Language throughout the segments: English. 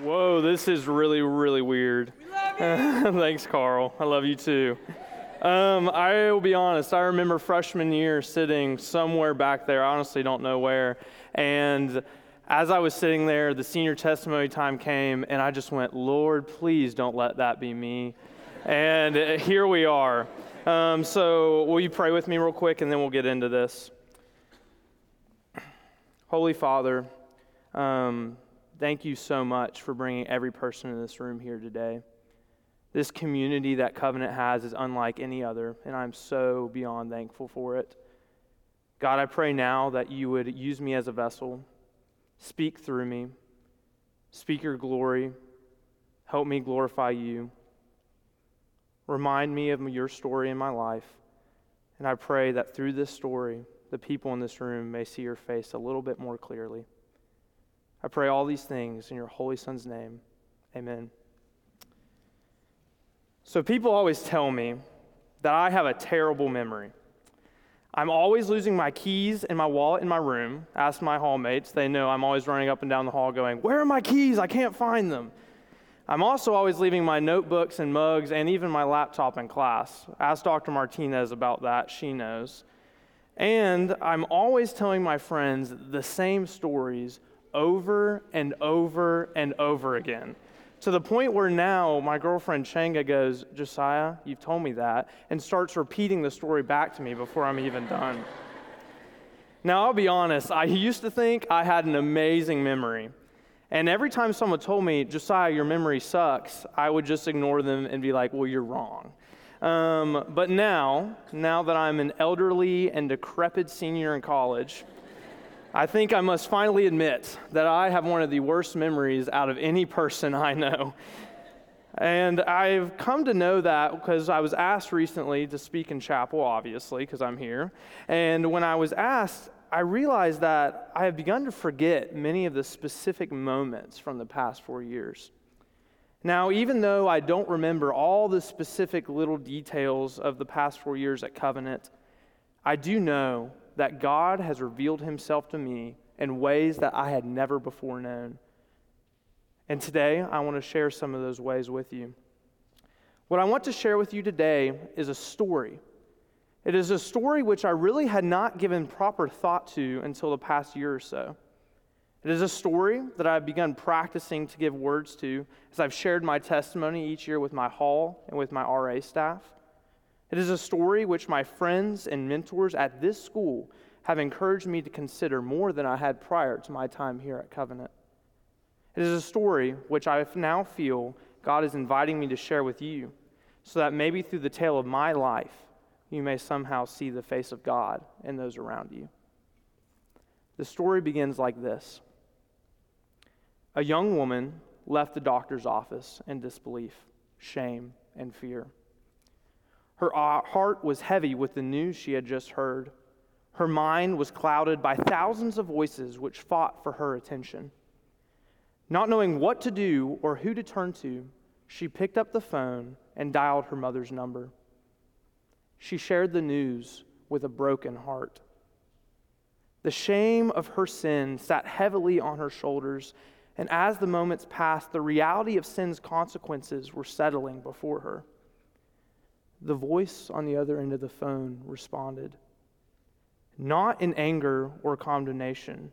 Whoa, this is really, really weird. Thanks, Carl. I love you too. Um, I will be honest, I remember freshman year sitting somewhere back there, I honestly don't know where. And as I was sitting there, the senior testimony time came, and I just went, Lord, please don't let that be me. And here we are. Um, so, will you pray with me real quick, and then we'll get into this? Holy Father, um, thank you so much for bringing every person in this room here today. This community that Covenant has is unlike any other, and I'm so beyond thankful for it. God, I pray now that you would use me as a vessel, speak through me, speak your glory, help me glorify you. Remind me of your story in my life, and I pray that through this story, the people in this room may see your face a little bit more clearly. I pray all these things in your Holy Son's name. Amen. So, people always tell me that I have a terrible memory. I'm always losing my keys and my wallet in my room. Ask my hallmates. They know I'm always running up and down the hall going, Where are my keys? I can't find them. I'm also always leaving my notebooks and mugs and even my laptop in class. Ask Dr. Martinez about that. She knows. And I'm always telling my friends the same stories over and over and over again. To the point where now my girlfriend Changa goes, Josiah, you've told me that, and starts repeating the story back to me before I'm even done. Now, I'll be honest, I used to think I had an amazing memory. And every time someone told me, Josiah, your memory sucks, I would just ignore them and be like, well, you're wrong. Um, but now, now that I'm an elderly and decrepit senior in college, I think I must finally admit that I have one of the worst memories out of any person I know. And I've come to know that because I was asked recently to speak in chapel, obviously, because I'm here. And when I was asked, I realized that I have begun to forget many of the specific moments from the past four years. Now, even though I don't remember all the specific little details of the past four years at Covenant, I do know that God has revealed himself to me in ways that I had never before known. And today, I want to share some of those ways with you. What I want to share with you today is a story. It is a story which I really had not given proper thought to until the past year or so. It is a story that I've begun practicing to give words to as I've shared my testimony each year with my hall and with my RA staff. It is a story which my friends and mentors at this school have encouraged me to consider more than I had prior to my time here at Covenant. It is a story which I now feel God is inviting me to share with you so that maybe through the tale of my life, you may somehow see the face of God in those around you. The story begins like this a young woman left the doctor's office in disbelief, shame, and fear. Her uh, heart was heavy with the news she had just heard. Her mind was clouded by thousands of voices which fought for her attention. Not knowing what to do or who to turn to, she picked up the phone and dialed her mother's number. She shared the news with a broken heart. The shame of her sin sat heavily on her shoulders and as the moments passed, the reality of sin's consequences were settling before her. The voice on the other end of the phone responded, not in anger or condemnation,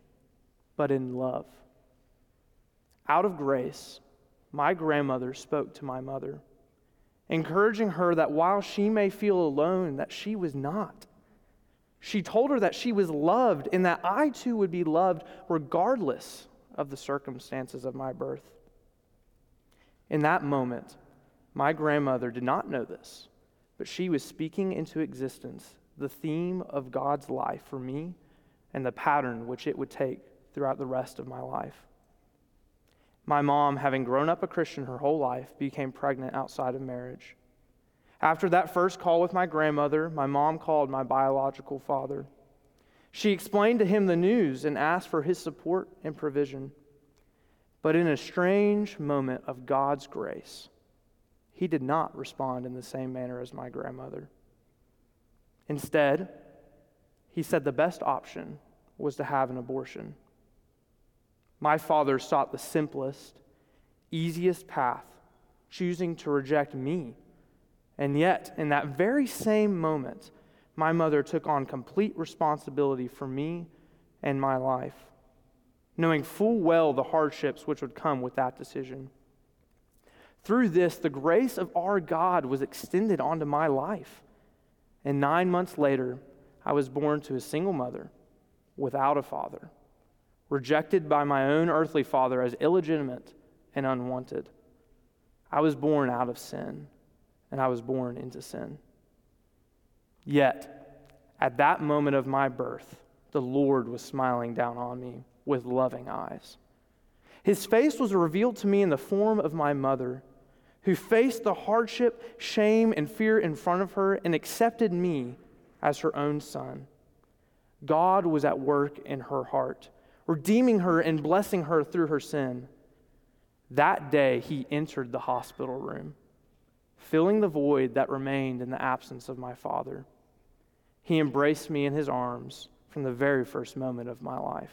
but in love. Out of grace, my grandmother spoke to my mother, encouraging her that while she may feel alone, that she was not. She told her that she was loved and that I too would be loved regardless of the circumstances of my birth. In that moment, my grandmother did not know this, but she was speaking into existence the theme of God's life for me and the pattern which it would take throughout the rest of my life. My mom, having grown up a Christian her whole life, became pregnant outside of marriage. After that first call with my grandmother, my mom called my biological father. She explained to him the news and asked for his support and provision. But in a strange moment of God's grace, he did not respond in the same manner as my grandmother. Instead, he said the best option was to have an abortion. My father sought the simplest, easiest path, choosing to reject me. And yet, in that very same moment, my mother took on complete responsibility for me and my life, knowing full well the hardships which would come with that decision. Through this, the grace of our God was extended onto my life. And nine months later, I was born to a single mother without a father, rejected by my own earthly father as illegitimate and unwanted. I was born out of sin, and I was born into sin. Yet, at that moment of my birth, the Lord was smiling down on me with loving eyes. His face was revealed to me in the form of my mother, who faced the hardship, shame, and fear in front of her and accepted me as her own son. God was at work in her heart, redeeming her and blessing her through her sin. That day, he entered the hospital room, filling the void that remained in the absence of my father. He embraced me in his arms from the very first moment of my life.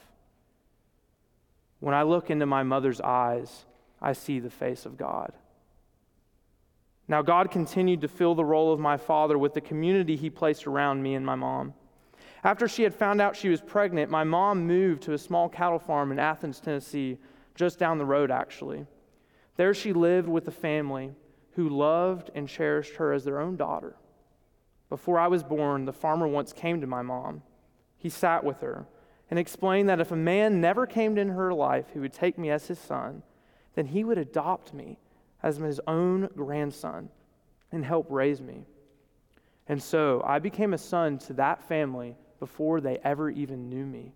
When I look into my mother's eyes, I see the face of God. Now, God continued to fill the role of my father with the community he placed around me and my mom. After she had found out she was pregnant, my mom moved to a small cattle farm in Athens, Tennessee, just down the road, actually. There she lived with a family who loved and cherished her as their own daughter. Before I was born, the farmer once came to my mom. He sat with her and explained that if a man never came into her life who would take me as his son, then he would adopt me as his own grandson and help raise me. And so I became a son to that family before they ever even knew me.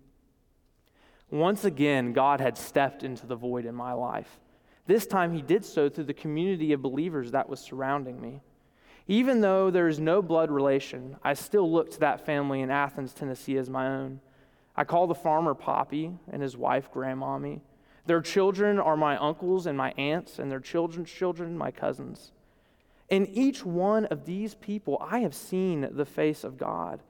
Once again, God had stepped into the void in my life. This time, He did so through the community of believers that was surrounding me. Even though there is no blood relation, I still look to that family in Athens, Tennessee as my own. I call the farmer Poppy and his wife Grandmommy. Their children are my uncles and my aunts, and their children's children my cousins. In each one of these people, I have seen the face of God.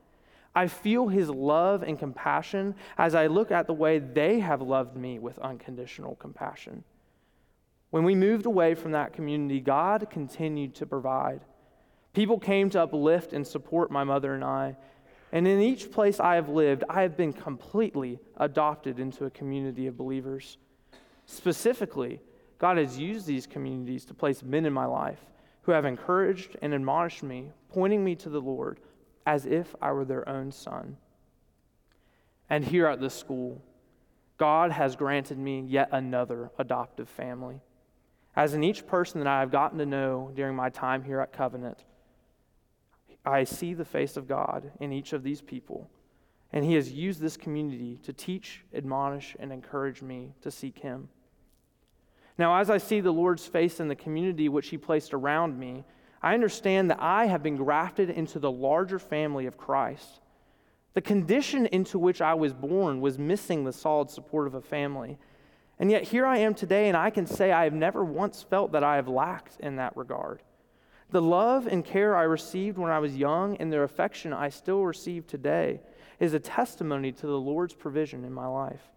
I feel his love and compassion as I look at the way they have loved me with unconditional compassion. When we moved away from that community, God continued to provide. People came to uplift and support my mother and I. And in each place I have lived, I have been completely adopted into a community of believers. Specifically, God has used these communities to place men in my life who have encouraged and admonished me, pointing me to the Lord as if I were their own son. And here at this school, God has granted me yet another adoptive family. As in each person that I have gotten to know during my time here at Covenant, I see the face of God in each of these people. And He has used this community to teach, admonish, and encourage me to seek Him. Now, as I see the Lord's face in the community which He placed around me, I understand that I have been grafted into the larger family of Christ. The condition into which I was born was missing the solid support of a family. And yet here I am today, and I can say I have never once felt that I have lacked in that regard. The love and care I received when I was young and the affection I still receive today is a testimony to the Lord's provision in my life.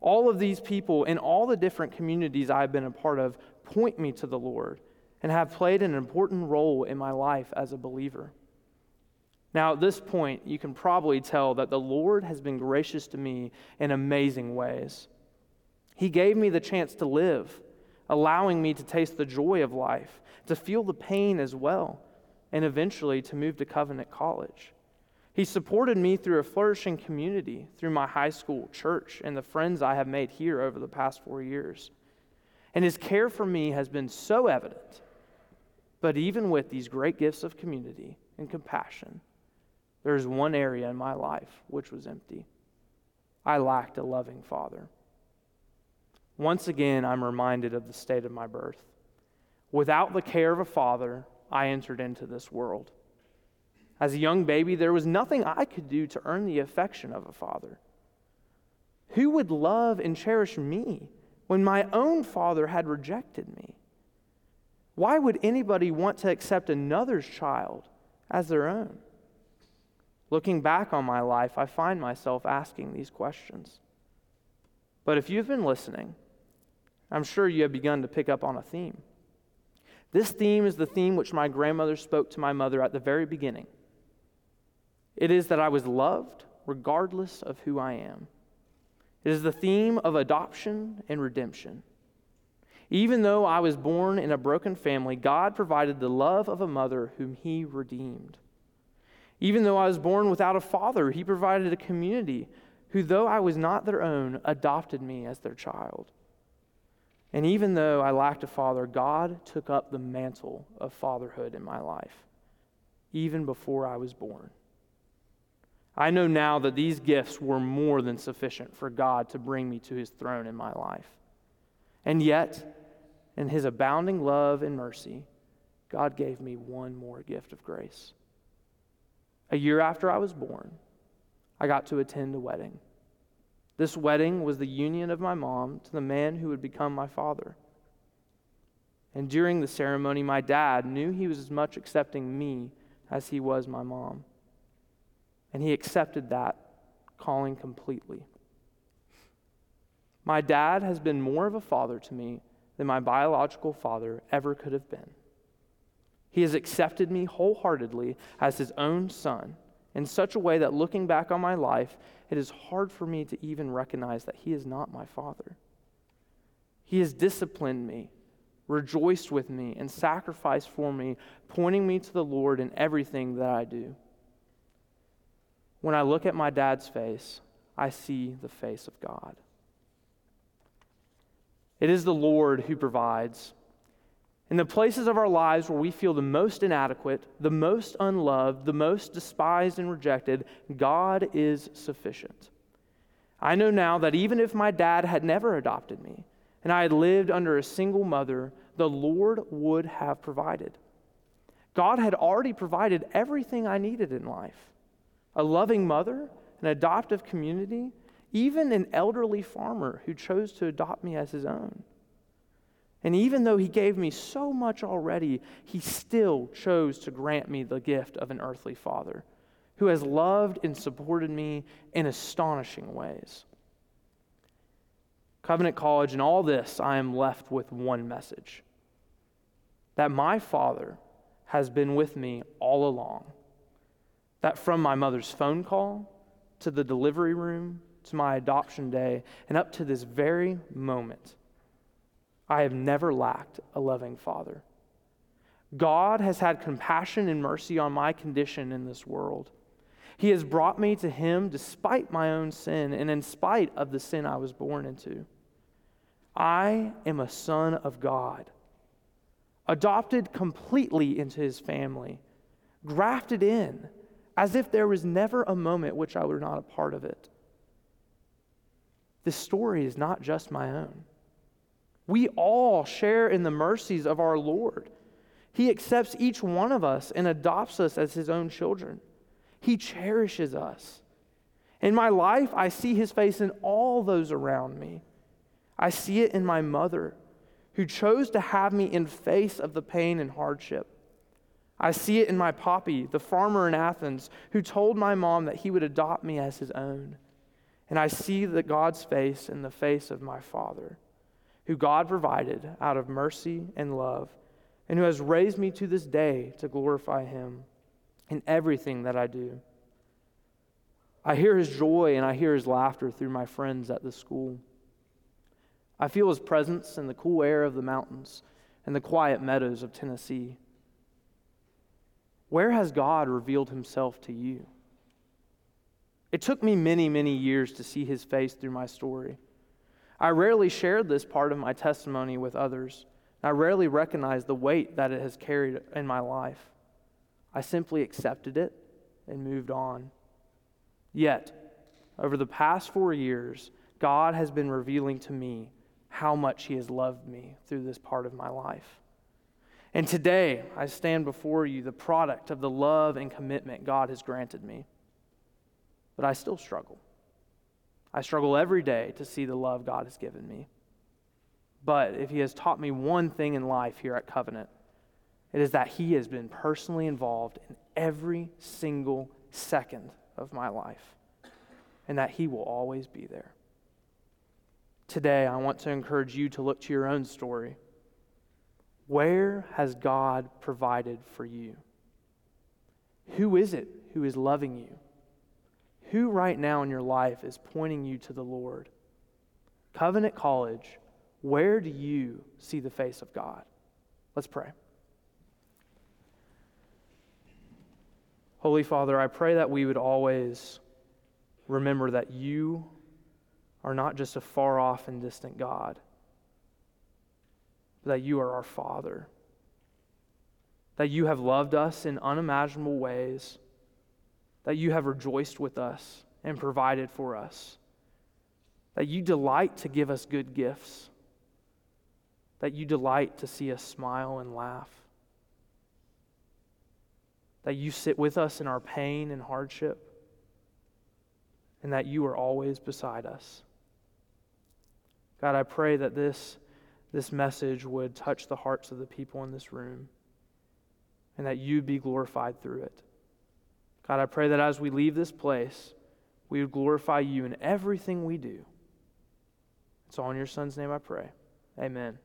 All of these people in all the different communities I've been a part of point me to the Lord and have played an important role in my life as a believer. Now, at this point, you can probably tell that the Lord has been gracious to me in amazing ways. He gave me the chance to live, allowing me to taste the joy of life, to feel the pain as well, and eventually to move to Covenant College. He supported me through a flourishing community, through my high school, church, and the friends I have made here over the past four years. And his care for me has been so evident but even with these great gifts of community and compassion, there is one area in my life which was empty. I lacked a loving father. Once again, I'm reminded of the state of my birth. Without the care of a father, I entered into this world. As a young baby, there was nothing I could do to earn the affection of a father. Who would love and cherish me when my own father had rejected me? Why would anybody want to accept another's child as their own? Looking back on my life, I find myself asking these questions. But if you've been listening, I'm sure you have begun to pick up on a theme. This theme is the theme which my grandmother spoke to my mother at the very beginning. It is that I was loved regardless of who I am. It is the theme of adoption and redemption. Even though I was born in a broken family, God provided the love of a mother whom He redeemed. Even though I was born without a father, He provided a community who, though I was not their own, adopted me as their child. And even though I lacked a father, God took up the mantle of fatherhood in my life, even before I was born. I know now that these gifts were more than sufficient for God to bring me to his throne in my life. And yet, in his abounding love and mercy, God gave me one more gift of grace. A year after I was born, I got to attend a wedding. This wedding was the union of my mom to the man who would become my father. And during the ceremony, my dad knew he was as much accepting me as he was my mom. And he accepted that calling completely. My dad has been more of a father to me than my biological father ever could have been. He has accepted me wholeheartedly as his own son in such a way that looking back on my life, it is hard for me to even recognize that He is not my Father. He has disciplined me, rejoiced with me, and sacrificed for me, pointing me to the Lord in everything that I do. When I look at my dad's face, I see the face of God. It is the Lord who provides in the places of our lives where we feel the most inadequate, the most unloved, the most despised and rejected, God is sufficient. I know now that even if my dad had never adopted me and I had lived under a single mother, the Lord would have provided. God had already provided everything I needed in life a loving mother, an adoptive community, even an elderly farmer who chose to adopt me as his own. And even though he gave me so much already, he still chose to grant me the gift of an earthly father who has loved and supported me in astonishing ways. Covenant College, in all this, I am left with one message that my father has been with me all along. That from my mother's phone call to the delivery room to my adoption day and up to this very moment, I have never lacked a loving father. God has had compassion and mercy on my condition in this world. He has brought me to Him despite my own sin and in spite of the sin I was born into. I am a son of God, adopted completely into His family, grafted in as if there was never a moment which I were not a part of it. This story is not just my own. We all share in the mercies of our Lord. He accepts each one of us and adopts us as his own children. He cherishes us. In my life, I see his face in all those around me. I see it in my mother, who chose to have me in face of the pain and hardship. I see it in my poppy, the farmer in Athens, who told my mom that he would adopt me as his own. And I see the God's face in the face of my father who God provided out of mercy and love, and who has raised me to this day to glorify him in everything that I do. I hear his joy and I hear his laughter through my friends at the school. I feel his presence in the cool air of the mountains and the quiet meadows of Tennessee. Where has God revealed himself to you? It took me many, many years to see his face through my story. I rarely shared this part of my testimony with others. I rarely recognized the weight that it has carried in my life. I simply accepted it and moved on. Yet, over the past four years, God has been revealing to me how much He has loved me through this part of my life. And today, I stand before you, the product of the love and commitment God has granted me. But I still struggle. I struggle every day to see the love God has given me. But if He has taught me one thing in life here at Covenant, it is that He has been personally involved in every single second of my life, and that He will always be there. today, I want to encourage you to look to your own story. Where has God provided for you? Who is it who is loving you? Who right now in your life is pointing you to the Lord? Covenant College, where do you see the face of God? Let's pray. Holy Father, I pray that we would always remember that you are not just a far off and distant God, that you are our Father. That you have loved us in unimaginable ways, that you have rejoiced with us and provided for us, that you delight to give us good gifts, that you delight to see us smile and laugh, that you sit with us in our pain and hardship, and that you are always beside us. God, I pray that this, this message would touch the hearts of the people in this room and that you be glorified through it. God, I pray that as we leave this place, we would glorify you in everything we do. It's all in your Son's name I pray. Amen.